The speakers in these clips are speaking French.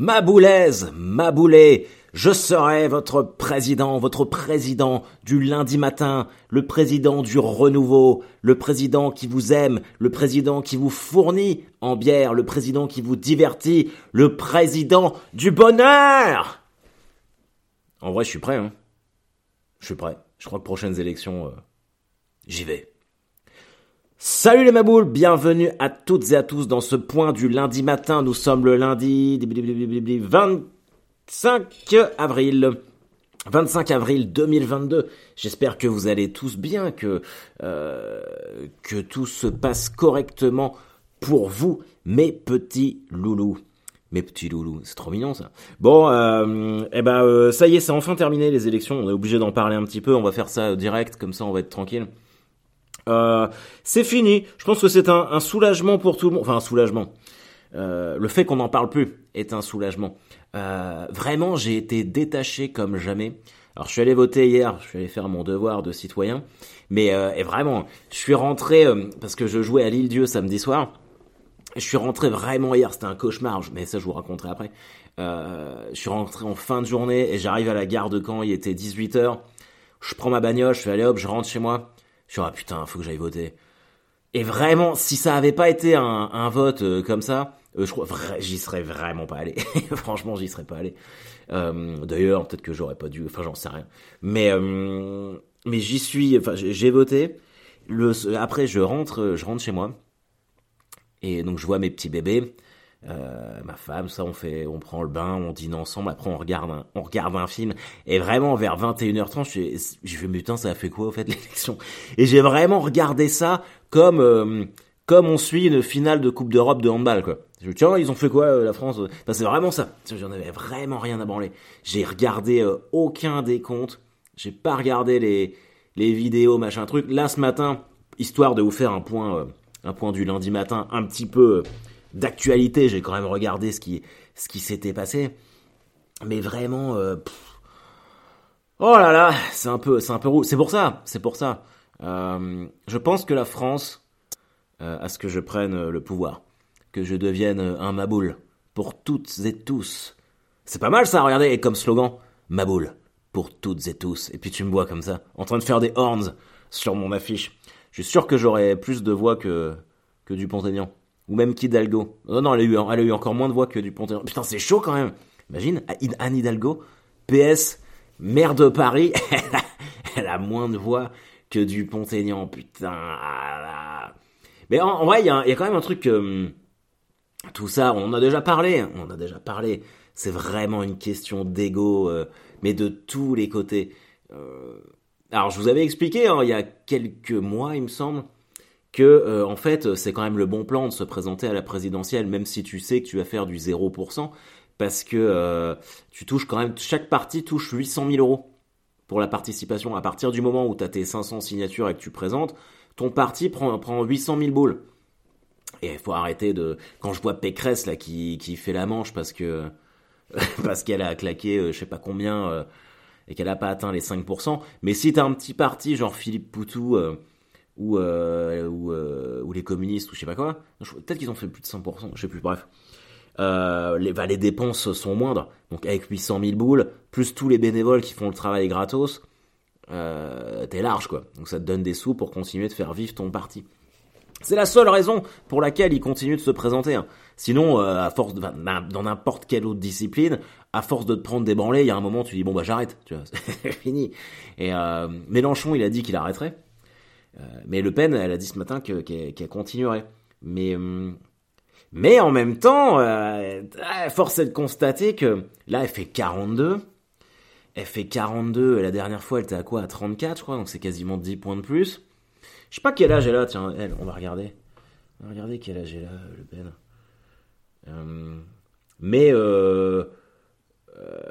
Maboulaise, Maboulé, je serai votre président, votre président du lundi matin, le président du renouveau, le président qui vous aime, le président qui vous fournit en bière, le président qui vous divertit, le président du bonheur. En vrai, je suis prêt, hein. Je suis prêt. Je crois que prochaines élections, euh, j'y vais. Salut les maboules, bienvenue à toutes et à tous dans ce point du lundi matin. Nous sommes le lundi 25 avril. 25 avril 2022. J'espère que vous allez tous bien, que euh, que tout se passe correctement pour vous, mes petits loulous. Mes petits loulous, c'est trop mignon ça. Bon, euh, eh ben euh, ça y est, c'est enfin terminé les élections. On est obligé d'en parler un petit peu. On va faire ça direct, comme ça on va être tranquille. Euh, c'est fini. Je pense que c'est un, soulagement pour tout le monde. Enfin, un soulagement. Euh, le fait qu'on n'en parle plus est un soulagement. Euh, vraiment, j'ai été détaché comme jamais. Alors, je suis allé voter hier. Je suis allé faire mon devoir de citoyen. Mais et vraiment, je suis rentré parce que je jouais à l'île Dieu samedi soir. Je suis rentré vraiment hier. C'était un cauchemar. Mais ça, je vous raconterai après. je suis rentré en fin de journée et j'arrive à la gare de Caen. Il était 18 h Je prends ma bagnole. Je fais aller hop, je rentre chez moi. Je suis ah putain, faut que j'aille voter. Et vraiment, si ça avait pas été un, vote euh, comme ça, euh, je crois, j'y serais vraiment pas allé. Franchement, j'y serais pas allé. Euh, d'ailleurs, peut-être que j'aurais pas dû. Enfin, j'en sais rien. Mais mais j'y suis. Enfin, j'ai voté. Le, après, je rentre, je rentre chez moi. Et donc, je vois mes petits bébés. Euh, ma femme, ça, on fait, on prend le bain, on dîne ensemble, après on regarde un, on regarde un film. Et vraiment, vers 21h30, je je fais, putain, ça a fait quoi, au fait, l'élection? Et j'ai vraiment regardé ça comme, euh, comme on suit une finale de Coupe d'Europe de handball, quoi. Je tiens, ils ont fait quoi, euh, la France? c'est vraiment ça. J'en avais vraiment rien à branler. J'ai regardé aucun des comptes. J'ai pas regardé les, les vidéos, machin truc. Là, ce matin, histoire de vous faire un point, un point du lundi matin un petit peu, d'actualité, j'ai quand même regardé ce qui, ce qui s'était passé. Mais vraiment, euh, oh là là, c'est un peu, c'est un peu roux. C'est pour ça, c'est pour ça. Euh, je pense que la France, euh, à ce que je prenne le pouvoir, que je devienne un maboule pour toutes et tous. C'est pas mal ça, regardez, comme slogan, maboule pour toutes et tous. Et puis tu me vois comme ça, en train de faire des horns sur mon affiche. Je suis sûr que j'aurai plus de voix que, que du Pont-Aignan. Ou même Kidalgo. Non, non, elle a, eu, elle a eu encore moins de voix que du Pont-Aignan. Putain, c'est chaud quand même. Imagine, Anne Hidalgo, PS, maire de Paris, elle a moins de voix que du Pont-Aignan. Putain. Ah Mais en, vrai, il y, a quand même un truc. Hum, tout ça, on en a déjà parlé. On a déjà parlé. C'est vraiment une question d'ego, euh, mais de tous les côtés. Euh, alors, je vous avais expliqué, hein, il y a quelques mois, il me semble, que euh, en fait c'est quand même le bon plan de se présenter à la présidentielle même si tu sais que tu vas faire du 0% parce que euh, tu touches quand même chaque parti touche 800 000 euros pour la participation. À partir du moment où tu as tes 500 signatures et que tu présentes ton parti prend, prend 800 000 boules. Et il faut arrêter de quand je vois Pécresse là qui, qui fait la manche parce que parce qu'elle a claqué euh, je sais pas combien et qu'elle a pas atteint les 5% mais si tu un petit parti genre Philippe Poutou ou, euh, ou, euh, ou, les communistes ou je sais pas quoi. Peut-être qu'ils ont fait plus de 100%, je sais plus, bref. Euh, les, bah, les dépenses sont moindres. Donc avec 800 000 boules, plus tous les bénévoles qui font le travail gratos, t'es large quoi. Donc ça te donne des sous pour continuer de faire vivre ton parti. C'est la seule raison pour laquelle il continue de se présenter. Hein. Sinon, à force de, dans n'importe quelle autre discipline, à force de te prendre des branlés, il y a un moment tu dis bon bah j'arrête, tu vois, c'est fini. Et Mélenchon, il a dit qu'il arrêterait. Euh, mais Le Pen, elle a dit ce matin qu'elle continuerait. Mais euh, mais en même temps, euh, force est de constater que là, elle fait 42. Elle fait 42. La dernière fois, elle était à quoi? À 34, je crois. Donc c'est quasiment 10 points de plus. Je sais pas quel âge elle a. Tiens, on va regarder. On va regarder quel âge elle a, Le Pen. mais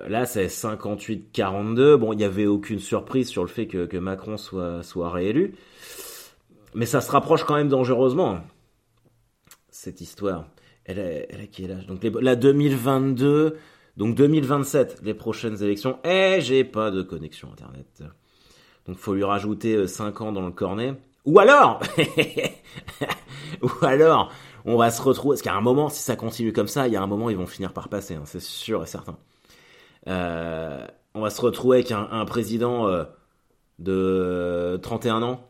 là, c'est 58-42. Bon, il n'y avait aucune surprise sur le fait que, Macron soit, soit réélu. Mais ça se rapproche quand même dangereusement, cette histoire. Elle a, elle a quel âge Donc la 2022, donc 2027, les prochaines élections. Eh, j'ai pas de connexion Internet. Donc faut lui rajouter 5 euh, ans dans le cornet. Ou alors Ou alors, on va se retrouver. Parce qu'à un moment, si ça continue comme ça, il y a un moment, ils vont finir par passer, hein, c'est sûr et certain. Euh, on va se retrouver avec un, président euh, de 31 ans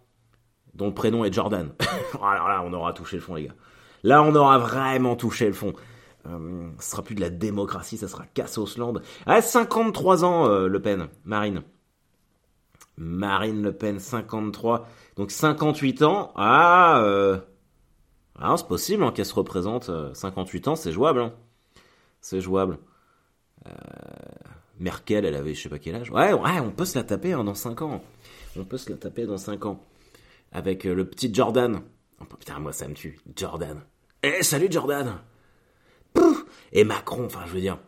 dont le prénom est Jordan. Alors là, on aura touché le fond, les gars. Là, on aura vraiment touché le fond. Euh, ce sera plus de la démocratie, ça sera Cassosland. Ah, 53 ans, euh, Le Pen, Marine. Marine Le Pen, 53. Donc 58 ans. Ah, euh... ah c'est possible hein, qu'elle se représente. 58 euh, ans, c'est jouable. Hein. C'est jouable. Euh... Merkel, elle avait je sais pas quel âge. Ouais, ouais on peut se la taper hein, dans 5 ans. On peut se la taper dans 5 ans. Avec le petit Jordan. Oh, putain, moi ça me tue. Jordan. Eh, salut Jordan et Macron, enfin, je veux dire.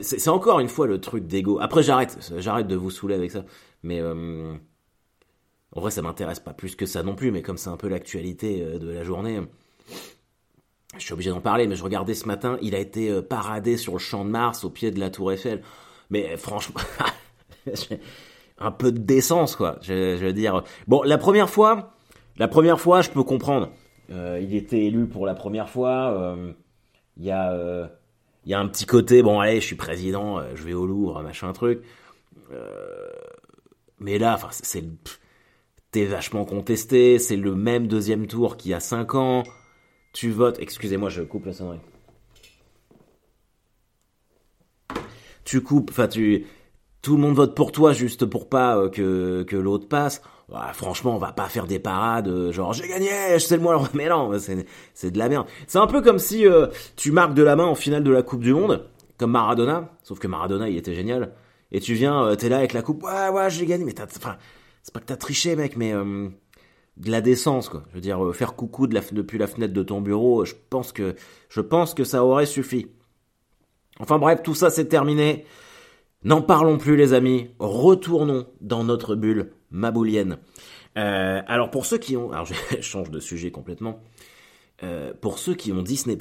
c'est encore une fois le truc d'ego. Après, j'arrête, j'arrête de vous saouler avec ça. Mais euh, en vrai, ça m'intéresse pas plus que ça non plus. Mais comme c'est un peu l'actualité euh, de la journée, je suis obligé d'en parler. Mais je regardais ce matin, il a été euh, paradé sur le champ de Mars au pied de la Tour Eiffel. Mais franchement, un peu de décence, quoi. Je, veux dire. Bon, la première fois, la première fois, je peux comprendre. il était élu pour la première fois il y a euh, il y a un petit côté bon allez je suis président euh, je vais au Louvre machin truc euh, mais là enfin c'est t'es vachement contesté c'est le même deuxième tour qu'il y a 5 ans tu votes excusez-moi je coupe la sonnerie tu coupes enfin tu tout le monde vote pour toi juste pour pas que que l'autre passe franchement, on va pas faire des parades euh, genre j'ai gagné, c'est le moi. Mais non, c'est de la merde. C'est un peu comme si euh, tu marques de la main en finale de la Coupe du Monde, comme Maradona. Sauf que Maradona, il était génial. Et tu viens, euh, t'es là avec la coupe, ouais, ouais, j'ai gagné. Mais t'as, enfin, c'est pas que t'as triché, mec, mais de la décence, quoi. Je veux dire, faire coucou depuis la fenêtre de ton bureau, je pense que, ça aurait suffi. Enfin bref, tout ça c'est terminé. N'en parlons plus, les amis. Retournons dans notre bulle maboulienne. Euh, alors pour ceux qui ont, alors je change de sujet complètement. Euh, pour ceux qui ont Disney+,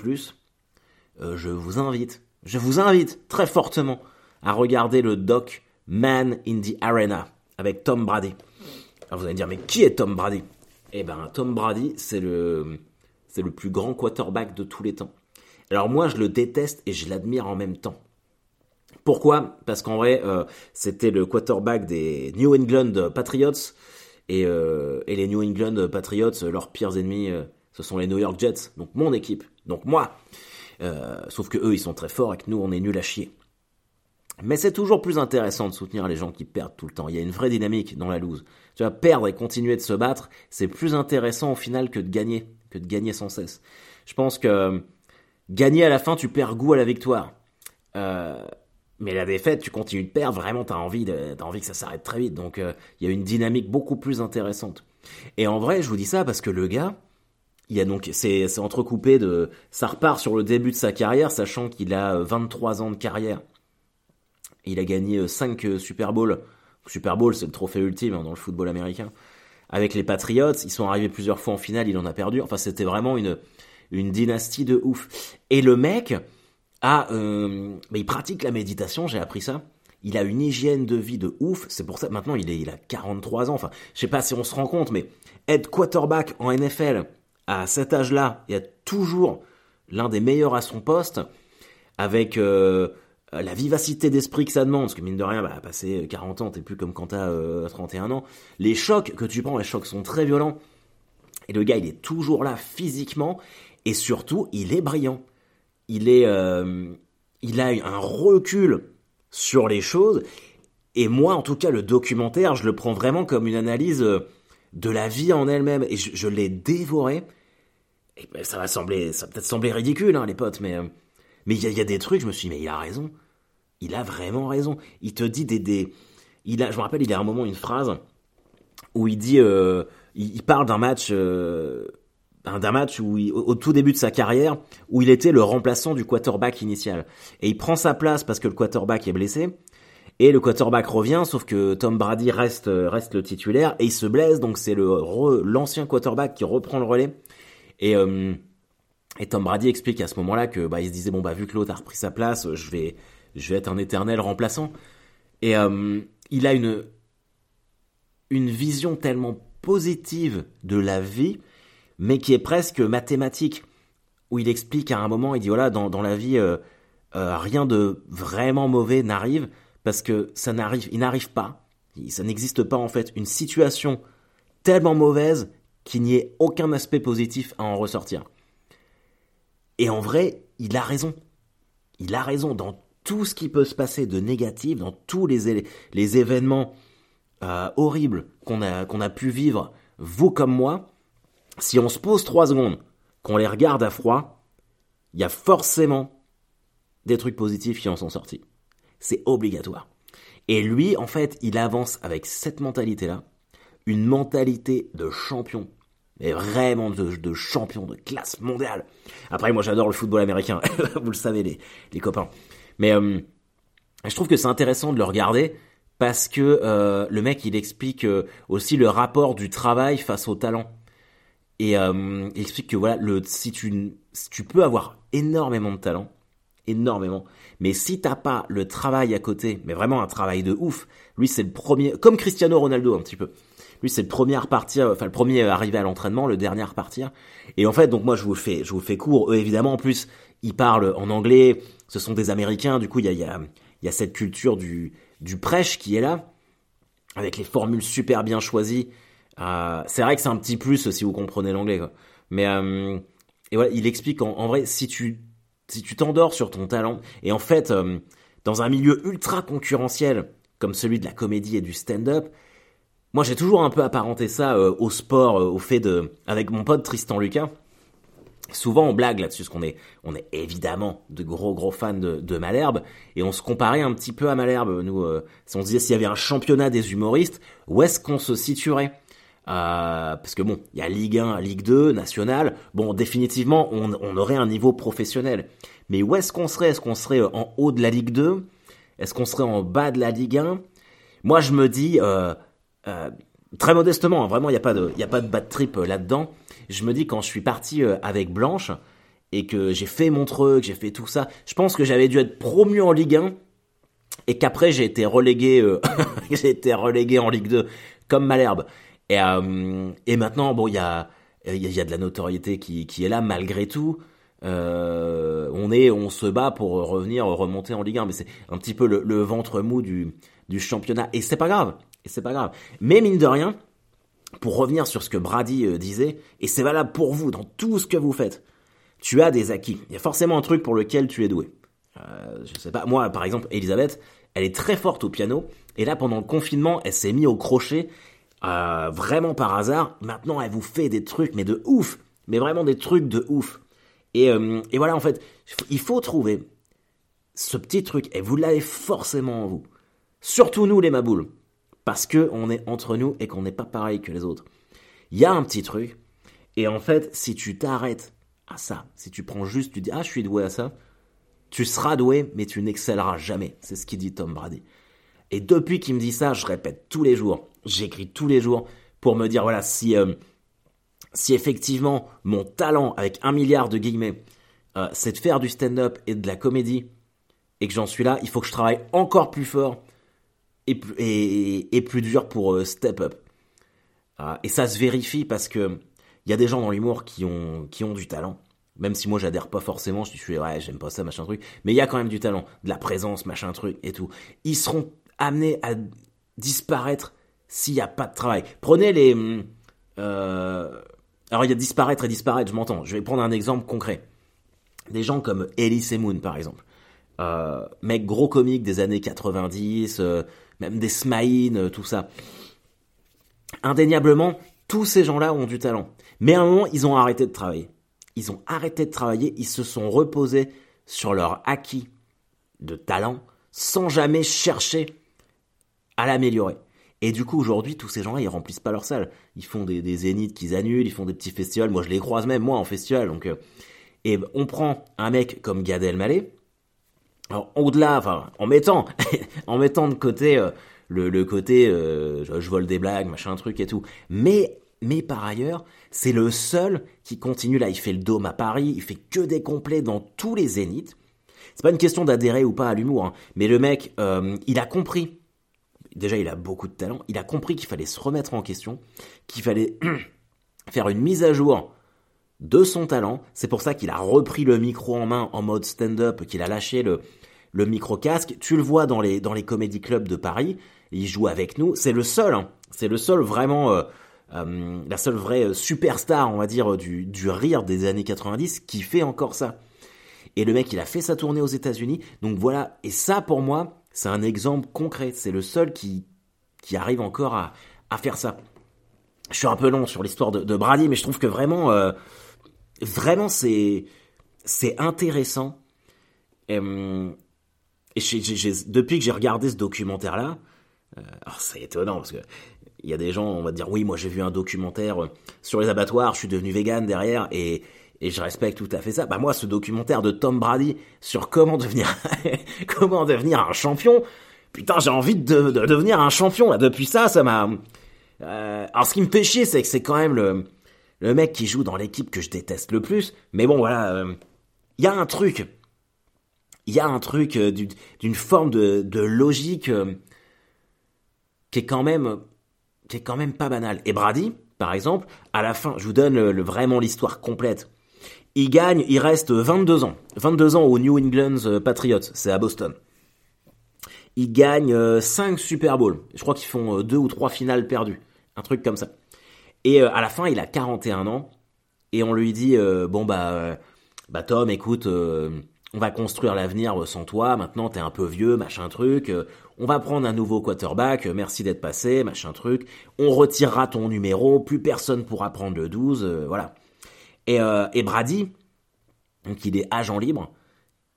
euh, je vous invite, je vous invite très fortement à regarder le doc Man in the Arena avec Tom Brady. Alors vous allez me dire, mais qui est Tom Brady? Eh ben, Tom Brady, c'est le, c'est le plus grand quarterback de tous les temps. Alors moi, je le déteste et je l'admire en même temps. Pourquoi? Parce qu'en vrai, euh, c'était le quarterback des New England Patriots. Euh, et, les New England Patriots, leurs pires ennemis, euh, ce sont les New York Jets. Donc mon équipe. Donc moi. sauf que eux, ils sont très forts et que nous, on est nuls à chier. Mais c'est toujours plus intéressant de soutenir les gens qui perdent tout le temps. Il y a une vraie dynamique dans la loose. Tu vas perdre et continuer de se battre, c'est plus intéressant au final que de gagner, que de gagner sans cesse. Je pense que gagner à la fin, tu perds goût à la victoire. Euh, mais la défaite, tu continues de perdre, vraiment, t'as envie, as envie que ça s'arrête très vite. Donc, euh, il y a une dynamique beaucoup plus intéressante. Et en vrai, je vous dis ça parce que le gars, il y a donc, c'est, entrecoupé de, ça repart sur le début de sa carrière, sachant qu'il a 23 euh, ans de carrière. Il a gagné 5 euh, Super Bowls. Super Bowl, c'est le trophée ultime hein, dans le football américain. Avec les Patriots, ils sont arrivés plusieurs fois en finale, il en a perdu. Enfin, c'était vraiment une, une dynastie de ouf. Et le mec, ah, euh, mais il pratique la méditation, j'ai appris ça. Il a une hygiène de vie de ouf. C'est pour ça maintenant il est, a 43 ans. Enfin, je sais pas si on se rend compte, mais être quarterback en NFL à cet âge-là et être toujours l'un des meilleurs à son poste, avec euh, la vivacité d'esprit que ça demande, parce que mine de rien, bah, passer 40 ans, t'es plus comme quand t'as euh, 31 ans. Les chocs que tu prends, les chocs sont très violents. Et le gars, il est toujours là physiquement, et surtout, il est brillant il est, euh, il a un recul sur les choses. Et moi, en tout cas, le documentaire, je le prends vraiment comme une analyse euh, de la vie en elle-même. Et je, l'ai dévoré. Et ben, ça va sembler, ça peut-être sembler ridicule, hein, les potes, mais euh, mais il y, a des trucs. Je me suis dit, mais il a raison. Il a vraiment raison. Il te dit des, des il a, je me rappelle, il a un moment une phrase où il dit, il, parle d'un match d'un match où au, tout début de sa carrière où il était le remplaçant du quarterback initial et il prend sa place parce que le quarterback est blessé et le quarterback revient sauf que Tom Brady reste reste le titulaire et il se blesse donc c'est l'ancien quarterback qui reprend le relais et euh, et Tom Brady explique à ce moment-là que bah il se disait bon bah vu que l'autre a repris sa place je vais je vais être un éternel remplaçant. Et euh, il a une une vision tellement positive de la vie mais qui est presque mathématique, où il explique à un moment, il dit voilà, dans, dans la vie, euh, euh, rien de vraiment mauvais n'arrive, parce que ça n'arrive, il n'arrive pas, ça n'existe pas en fait, une situation tellement mauvaise qu'il n'y ait aucun aspect positif à en ressortir. Et en vrai, il a raison. Il a raison dans tout ce qui peut se passer de négatif, dans tous les, les événements euh, horribles qu'on a, qu'on a pu vivre, vous comme moi, si on se pose trois secondes, qu'on les regarde à froid, il y a forcément des trucs positifs qui en sont sortis. C'est obligatoire. Et lui, en fait, il avance avec cette mentalité-là, une mentalité de champion, mais vraiment de, champion de classe mondiale. Après, moi, j'adore le football américain, vous le savez, les, les copains. Mais euh, je trouve que c'est intéressant de le regarder parce que euh, le mec, il explique euh, aussi le rapport du travail face au talent. Et il explique que voilà, si, tu, tu peux avoir énormément de talent, énormément, mais si t'as pas le travail à côté, mais vraiment un travail de ouf, lui c'est le premier, comme Cristiano Ronaldo un petit peu. Lui, c'est le premier à repartir, enfin le premier à arriver à l'entraînement, le dernier à repartir. Et en fait, donc moi, je vous fais, je vous fais court. Eux, évidemment, en plus, ils parlent en anglais. Ce sont des Américains. Du coup, il y a, a, y a cette culture du, du prêche qui est là, avec les formules super bien choisies. Euh, c'est vrai que c'est un petit plus si vous comprenez l'anglais. Mais euh, et voilà, il explique en, vrai, si tu si tu t'endors sur ton talent, et en fait, euh, dans un milieu ultra concurrentiel comme celui de la comédie et du stand-up, moi, j'ai toujours un peu apparenté ça euh, au sport, euh, au fait de, avec mon pote Tristan Lucas. Souvent, on blague là-dessus, parce qu'on est, on est évidemment de gros gros fans de, Malherbe, et on se comparait un petit peu à Malherbe. Nous, euh, si on se disait s'il y avait un championnat des humoristes, où est-ce qu'on se situerait? Parce que bon, il y a Ligue 1, Ligue 2, National. Bon, définitivement, on aurait un niveau professionnel. Mais où est-ce qu'on serait? Est-ce qu'on serait en haut de la Ligue 2 Est-ce qu'on serait en bas de la Ligue 1 Moi, je me dis euh, très modestement, hein, vraiment, il n'y a pas de, il a pas de bad trip euh, là-dedans. Je me dis quand je suis parti euh, avec Blanche et que j'ai fait mon truc, j'ai fait tout ça, je pense que j'avais dû être promu en Ligue 1 et qu'après j'ai été relégué, été relégué en Ligue 2 comme Malherbe. Et, et maintenant, bon, il y a, y a de la notoriété qui, qui est là malgré tout. on est, on se bat pour revenir, remonter en Ligue 1, mais c'est un petit peu le, le ventre mou du, du championnat. Et c'est pas grave. Et c'est pas grave. Mais mine de rien, pour revenir sur ce que Brady euh, disait, et c'est valable pour vous dans tout ce que vous faites, tu as des acquis. Il y a forcément un truc pour lequel tu es doué. Euh, je sais pas, moi par exemple, Elisabeth, elle est très forte au piano, et là pendant le confinement, elle s'est mise au crochet, euh, vraiment par hasard. Maintenant, elle vous fait des trucs, mais de ouf, mais vraiment des trucs de ouf. Et, et voilà, en fait, il faut trouver ce petit truc, et vous l'avez forcément en vous. Surtout nous les maboules parce que on est entre nous et qu'on n'est pas pareil que les autres. Il y a un petit truc, et en fait, si tu t'arrêtes à ça, si tu prends juste, tu dis ah je suis doué à ça, tu seras doué, mais tu n'excelleras jamais. C'est ce qu'il dit Tom Brady. Et depuis qu'il me dit ça, je répète tous les jours, j'écris tous les jours pour me dire voilà si euh, si effectivement mon talent avec un milliard de guillemets, euh, c'est de faire du stand-up et de la comédie, et que j'en suis là, il faut que je travaille encore plus fort et, plus dur pour euh, step up. Ah, et ça se vérifie parce que il y a des gens dans l'humour qui ont, qui ont du talent. Même si moi j'adhère pas forcément, je suis ouais, j'aime pas ça, machin truc. Mais il y a quand même du talent, de la présence, machin truc et tout. Ils seront amenés à disparaître s'il n'y a pas de travail. Prenez les. Euh, alors il y a disparaître et disparaître, je m'entends. Je vais prendre un exemple concret. Des gens comme Elise Moon par exemple. Euh, mec gros comique des années 90, même des Smaïn, euh, tout ça. Indéniablement, tous ces gens-là ont du talent. Mais à un moment, ils ont arrêté de travailler. Ils ont arrêté de travailler, ils se sont reposés sur leur acquis de talent sans jamais chercher à l'améliorer. Et du coup, aujourd'hui, tous ces gens-là, ils remplissent pas leur salle. Ils font des, des zéniths qu'ils annulent, ils font des petits festivals. Moi, je les croise même, moi, en festival. Donc, euh, et on prend un mec comme Gad Elmaleh, au-delà, enfin, en mettant, en mettant de côté euh, le, le, côté euh, je, vole des blagues, machin truc et tout, mais mais par ailleurs, c'est le seul qui continue là. Il fait le dôme à Paris, il fait que des complets dans tous les zéniths. C'est pas une question d'adhérer ou pas à l'humour, hein, mais le mec, euh, il a compris. Déjà, il a beaucoup de talent. Il a compris qu'il fallait se remettre en question, qu'il fallait faire une mise à jour de son talent. C'est pour ça qu'il a repris le micro en main en mode stand-up, qu'il a lâché le, micro-casque. Tu le vois dans les, dans les comédie clubs de Paris. Il joue avec nous. C'est le seul, hein. c'est le seul vraiment, euh, euh, la seule vraie superstar, on va dire, du, du rire des années 90 qui fait encore ça. Et le mec, il a fait sa tournée aux États-Unis. Donc voilà. Et ça, pour moi, c'est un exemple concret. C'est le seul qui, qui arrive encore à, à faire ça. Je suis un peu long sur l'histoire de, Brady, mais je trouve que vraiment, euh, vraiment, c'est, c'est intéressant. Et, hum, et depuis que j'ai regardé ce documentaire-là, euh, alors c'est étonnant parce que il y a des gens, on va dire, oui, moi j'ai vu un documentaire sur les abattoirs, je suis devenu vegan derrière, et, et je respecte tout à fait ça. Bah moi, ce documentaire de Tom Brady sur comment devenir, comment devenir un champion, putain, j'ai envie de, de, devenir un champion. Là. Depuis ça, ça m'a. Euh... Alors, ce qui me fait chier, c'est que c'est quand même le le mec qui joue dans l'équipe que je déteste le plus. Mais bon, voilà, il euh... y a un truc, il y a un truc euh, d'une forme de, logique euh, qui est quand même quand même pas banal. Et Brady, par exemple, à la fin, je vous donne vraiment l'histoire complète. Il gagne, il reste 22 ans. 22 ans au New England Patriots, c'est à Boston. Il gagne 5 euh, Super Bowls. Je crois qu'ils font 2 euh, ou 3 finales perdues. Un truc comme ça. Et à la fin, il a 41 ans. Et on lui dit, bon bah, bah Tom, écoute, on va construire l'avenir sans toi, maintenant t'es un peu vieux, machin truc, on va prendre un nouveau quarterback, merci d'être passé, machin truc, on retirera ton numéro, plus personne pourra prendre le 12, euh, voilà. Et, euh, et, Brady, donc il est agent libre,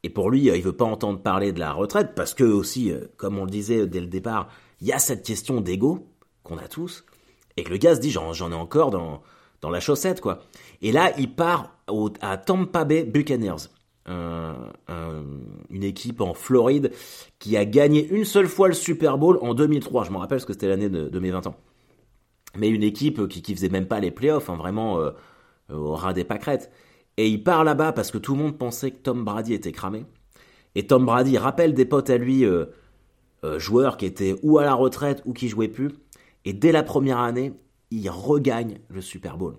et pour lui, euh, il veut pas entendre parler de la retraite, parce que aussi, comme on le disait dès le départ, il y a cette question d'ego qu'on a tous, et que le gars se dit, j'en ai encore dans, la chaussette, quoi. Et là, il part au, à Tampa Bay Buccaneers une équipe en Floride qui a gagné une seule fois le Super Bowl en 2003. Je me rappelle parce que c'était l'année de, mes 20 ans. Mais une équipe qui, qui faisait même pas les playoffs, hein, vraiment euh, au ras des pâquerettes. Et il part là-bas parce que tout le monde pensait que Tom Brady était cramé. Et Tom Brady rappelle des potes à lui, euh, euh, joueurs qui étaient ou à la retraite ou qui jouaient plus. Et dès la première année, il regagne le Super Bowl.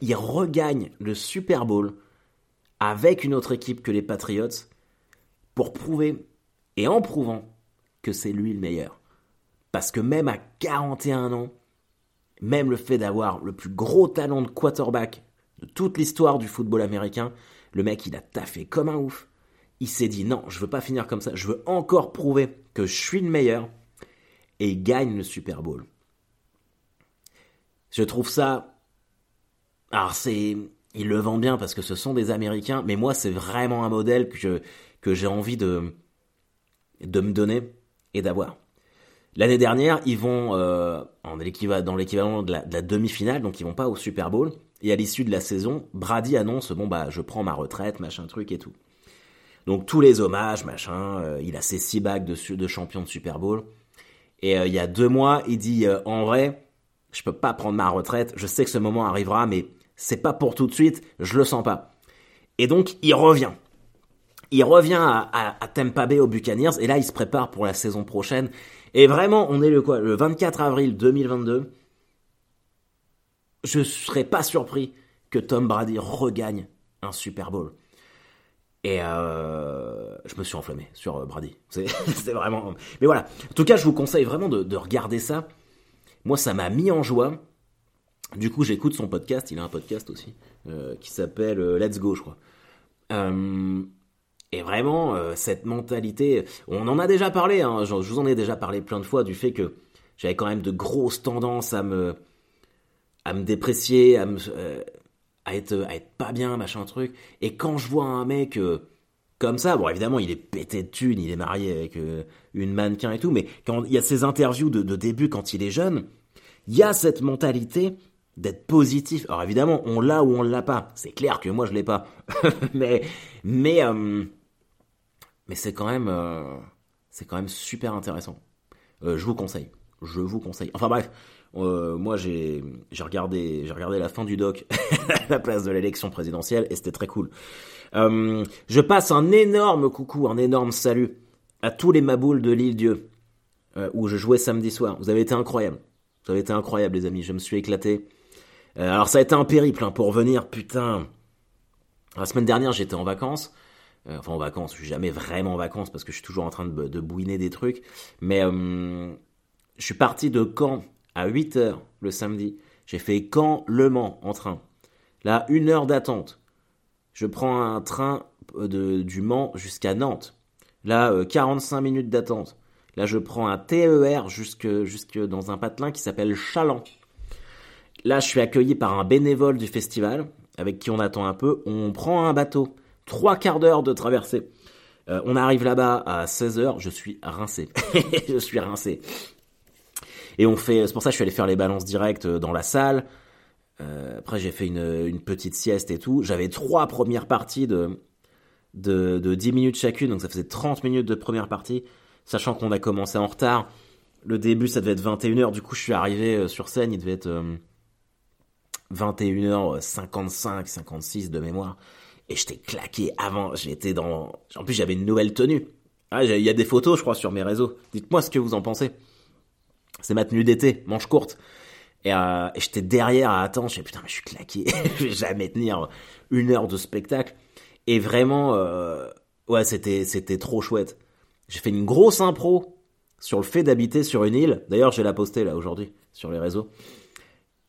Il regagne le Super Bowl avec une autre équipe que les Patriots pour prouver, et en prouvant, que c'est lui le meilleur. Parce que même à 41 ans, même le fait d'avoir le plus gros talent de quarterback de toute l'histoire du football américain, le mec il a taffé comme un ouf. Il s'est dit non, je veux pas finir comme ça, je veux encore prouver que je suis le meilleur. Et il gagne le Super Bowl. Je trouve ça. Alors c'est il le vend bien parce que ce sont des Américains, mais moi c'est vraiment un modèle que que j'ai envie de de me donner et d'avoir. L'année dernière, ils vont euh, dans l'équivalent de la, demi-finale, donc ils vont pas au Super Bowl. Et à l'issue de la saison, Brady annonce bon bah je prends ma retraite, machin truc et tout. Donc tous les hommages, machin. Euh, il a ses six bagues de, de champion de Super Bowl. Et euh, il y a deux mois, il dit en vrai, je peux pas prendre ma retraite. Je sais que ce moment arrivera, mais c'est pas pour tout de suite, je le sens pas. Et donc, il revient. Il revient à, à, Tampa Bay aux Buccaneers, et là, il se prépare pour la saison prochaine. Et vraiment, on est le quoi Le 24 avril 2022. Je serais pas surpris que Tom Brady regagne un Super Bowl. Et euh, je me suis enflammé sur euh, Brady. C'est vraiment. Mais voilà. En tout cas, je vous conseille vraiment de regarder ça. Moi, ça m'a mis en joie. Du coup, j'écoute son podcast, il a un podcast aussi, euh, qui s'appelle euh, Let's Go, je crois. Euh, et vraiment, cette mentalité, on en a déjà parlé, hein, je, vous en ai déjà parlé plein de fois, du fait que j'avais quand même de grosses tendances à me, à me déprécier, à, me, à, être, à être pas bien, machin truc. Et quand je vois un mec comme ça, bon évidemment il est pété de thunes, il est marié avec une mannequin et tout, mais quand il y a ces interviews de, de début quand il est jeune, il y a cette mentalité d'être positif. Alors évidemment, on l'a ou on l'a pas. C'est clair que moi je l'ai pas. mais mais euh, mais c'est quand même euh, c'est quand même super intéressant. Euh, je vous conseille. Je vous conseille. Enfin bref, moi j'ai j'ai regardé j'ai regardé la fin du doc à la place de l'élection présidentielle et c'était très cool. je passe un énorme coucou, un énorme salut à tous les maboules de l'île Dieu où je jouais samedi soir. Vous avez été incroyables. Vous avez été incroyables les amis. Je me suis éclaté. alors ça a été un périple hein, pour venir, putain. La semaine dernière, j'étais en vacances. enfin, en vacances, je suis jamais vraiment en vacances parce que je suis toujours en train de, de bouiner des trucs. Mais je suis parti de Caen à 8h le samedi. J'ai fait Caen-Le Mans en train. Là, une heure d'attente. Je prends un train de, du Mans jusqu'à Nantes. Là, 45 minutes d'attente. Là, je prends un TER jusque, jusque dans un patelin qui s'appelle Chaland. Là, je suis accueilli par un bénévole du festival, avec qui on attend un peu. On prend un bateau. Trois quarts d'heure de traversée. Euh, on arrive là-bas à 16h, je suis rincé. je suis rincé. Et on fait, c'est pour ça que je suis allé faire les balances directes euh, dans la salle. Euh, après, j'ai fait une, petite sieste et tout. J'avais trois premières parties de, de, de 10 minutes chacune, donc ça faisait 30 minutes de première partie sachant qu'on a commencé en retard. Le début, ça devait être 21h, du coup, je suis arrivé euh, sur scène, il devait être 21h55, 56 de mémoire. Et j'étais claqué avant, j'étais dans... En plus, j'avais une nouvelle tenue. Ah, il y a des photos, je crois, sur mes réseaux. Dites-moi ce que vous en pensez. C'est ma tenue d'été, manche courte. Et, euh, j'étais derrière à attendre, je putain, mais je suis claqué, je vais jamais tenir une heure de spectacle. Et vraiment, euh, ouais, c'était trop chouette. J'ai fait une grosse impro sur le fait d'habiter sur une île. D'ailleurs, je la poster là aujourd'hui sur les réseaux.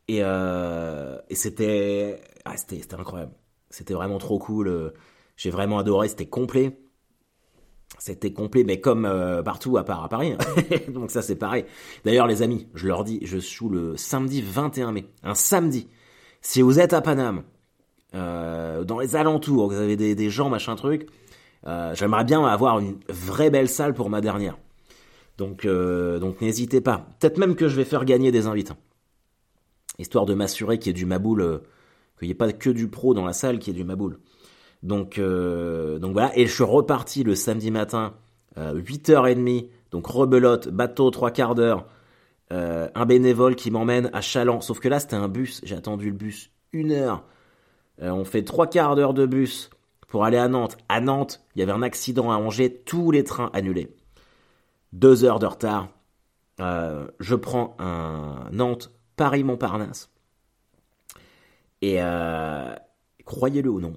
Et, euh, ah, c'était, c'était incroyable. C'était vraiment trop cool. J'ai vraiment adoré. C'était complet. C'était complet, mais comme euh, partout à part à Paris. Hein. Donc ça c'est pareil. D'ailleurs les amis, je leur dis, je suis le samedi 21 mai, un samedi. Si vous êtes à Paname, euh, dans les alentours, vous avez des, des gens machin truc, euh, j'aimerais bien avoir une vraie belle salle pour ma dernière. Donc, euh, donc n'hésitez pas. Peut-être même que je vais faire gagner des invités. Histoire de m'assurer qu'il y ait du maboule, euh, qu'il n'y ait pas que du pro dans la salle, qu'il y ait du maboule. Donc, donc voilà. Et je suis reparti le samedi matin, 8h30. Donc rebelote, bateau, trois quarts d'heure. un bénévole qui m'emmène à Chaland. Sauf que là, c'était un bus. J'ai attendu le bus une heure. on fait trois quarts d'heure de bus pour aller à Nantes. À Nantes, il y avait un accident à Angers, tous les trains annulés. Deux heures de retard. Euh, je prends un Nantes Paris-Montparnasse. Et euh, croyez-le ou non,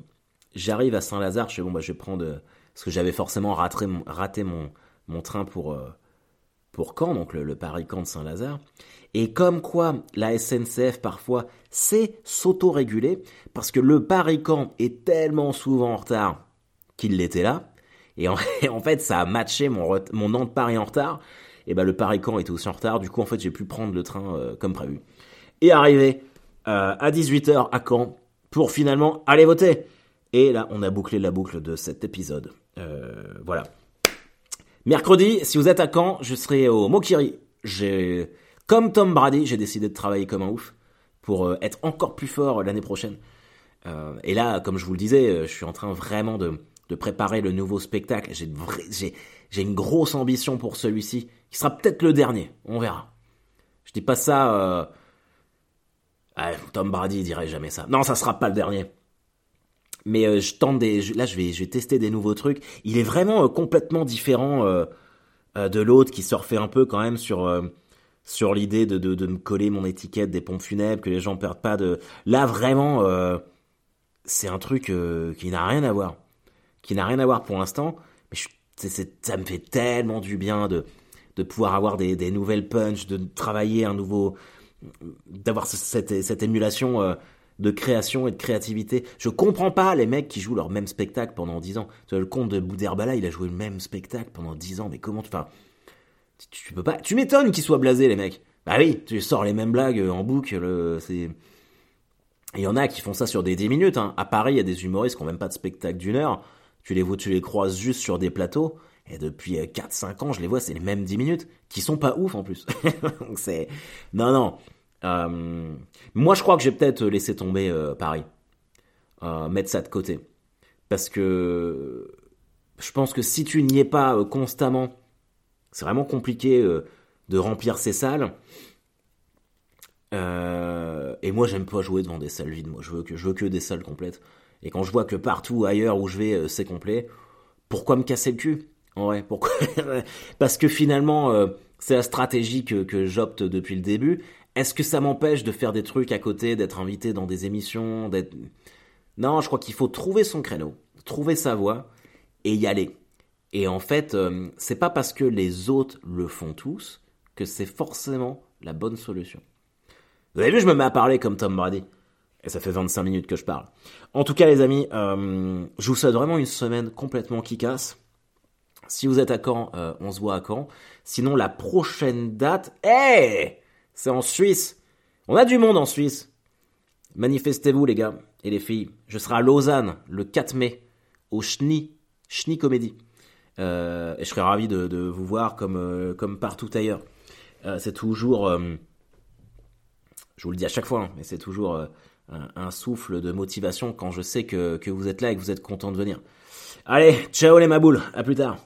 j'arrive à Saint-Lazare. Je sais bon, bah, je vais prendre parce que j'avais forcément raté, mon, train pour euh, pour Caen, donc le, Paris-Caen de Saint-Lazare. Et comme quoi la SNCF parfois sait s'auto-réguler, parce que le Paris-Caen est tellement souvent en retard qu'il l'était là, et en, fait ça a matché mon, mon Nantes-Paris en retard, et ben le Paris-Caen était aussi en retard, du coup en fait j'ai pu prendre le train euh, comme prévu. Et arrivé euh, à 18h à Caen, pour finalement aller voter. Et là on a bouclé la boucle de cet épisode. Euh, voilà. Mercredi, si vous êtes à Caen, je serai au Mokiri. J'ai comme Tom Brady, j'ai décidé de travailler comme un ouf pour euh, être encore plus fort l'année prochaine. Euh, et là, comme je vous le disais, euh, je suis en train vraiment de, préparer le nouveau spectacle. J'ai une grosse ambition pour celui-ci, qui sera peut-être le dernier. On verra. Je dis pas ça. Tom Brady dirait jamais ça. Non, ça sera pas le dernier. Mais je tente des. Là, je vais, je vais tester des nouveaux trucs. Il est vraiment complètement différent de l'autre qui surfait un peu quand même sur sur l'idée de, de, de, me coller mon étiquette des pompes funèbres, que les gens perdent pas de... Là, vraiment, euh, c'est un truc euh, qui n'a rien à voir. Qui n'a rien à voir pour l'instant, mais ça me fait tellement du bien de, de pouvoir avoir des, des nouvelles punches, de travailler un nouveau... d'avoir cette, cette émulation... Euh, de création et de créativité. Je comprends pas les mecs qui jouent leur même spectacle pendant 10 ans. Le comte de Boudherbala, il a joué le même spectacle pendant 10 ans, mais comment... Enfin, tu peux pas. Tu m'étonnes qu'ils soient blasés, les mecs. Bah oui, tu sors les mêmes blagues en boucle. C'est. Il y en a qui font ça sur des 10 minutes. Hein. À Paris, il y a des humoristes qui n'ont même pas de spectacle d'une heure. Tu les vois, tu les croises juste sur des plateaux. Et depuis 4-5 euh, ans, je les vois, c'est les mêmes 10 minutes, qui sont pas ouf en plus. Donc c'est... Non, non. Euh... Moi, je crois que j'ai peut-être laissé tomber euh, Paris. Euh, mettre ça de côté. Parce que je pense que si tu n'y es pas constamment c'est vraiment compliqué euh, de remplir ces salles. Euh, et moi, j'aime pas jouer devant des salles vides. Moi, je veux que je veux que des salles complètes. Et quand je vois que partout ailleurs où je vais, euh, c'est complet, pourquoi me casser le cul? En vrai, pourquoi? Parce que finalement, c'est la stratégie que j'opte depuis le début. Est-ce que ça m'empêche de faire des trucs à côté, d'être invité dans des émissions, d'être... Non, je crois qu'il faut trouver son créneau, trouver sa voie et y aller. Et en fait, euh, c'est pas parce que les autres le font tous que c'est forcément la bonne solution. Vous avez vu, je me mets à parler comme Tom Brady. Et ça fait 25 minutes que je parle. En tout cas, les amis, euh, je vous souhaite vraiment une semaine complètement qui casse. Si vous êtes à Caen, euh, on se voit à Caen. Sinon, la prochaine date, hey, c'est en Suisse. On a du monde en Suisse. Manifestez-vous, les gars et les filles. Je serai à Lausanne le 4 mai au Schni, Schni Comédie. Euh, et je serais ravi de, vous voir comme, comme partout ailleurs. c'est toujours, je vous le dis à chaque fois, hein, mais c'est toujours un, souffle de motivation quand je sais que, que vous êtes là et que vous êtes content de venir. Allez, ciao les maboules, à plus tard.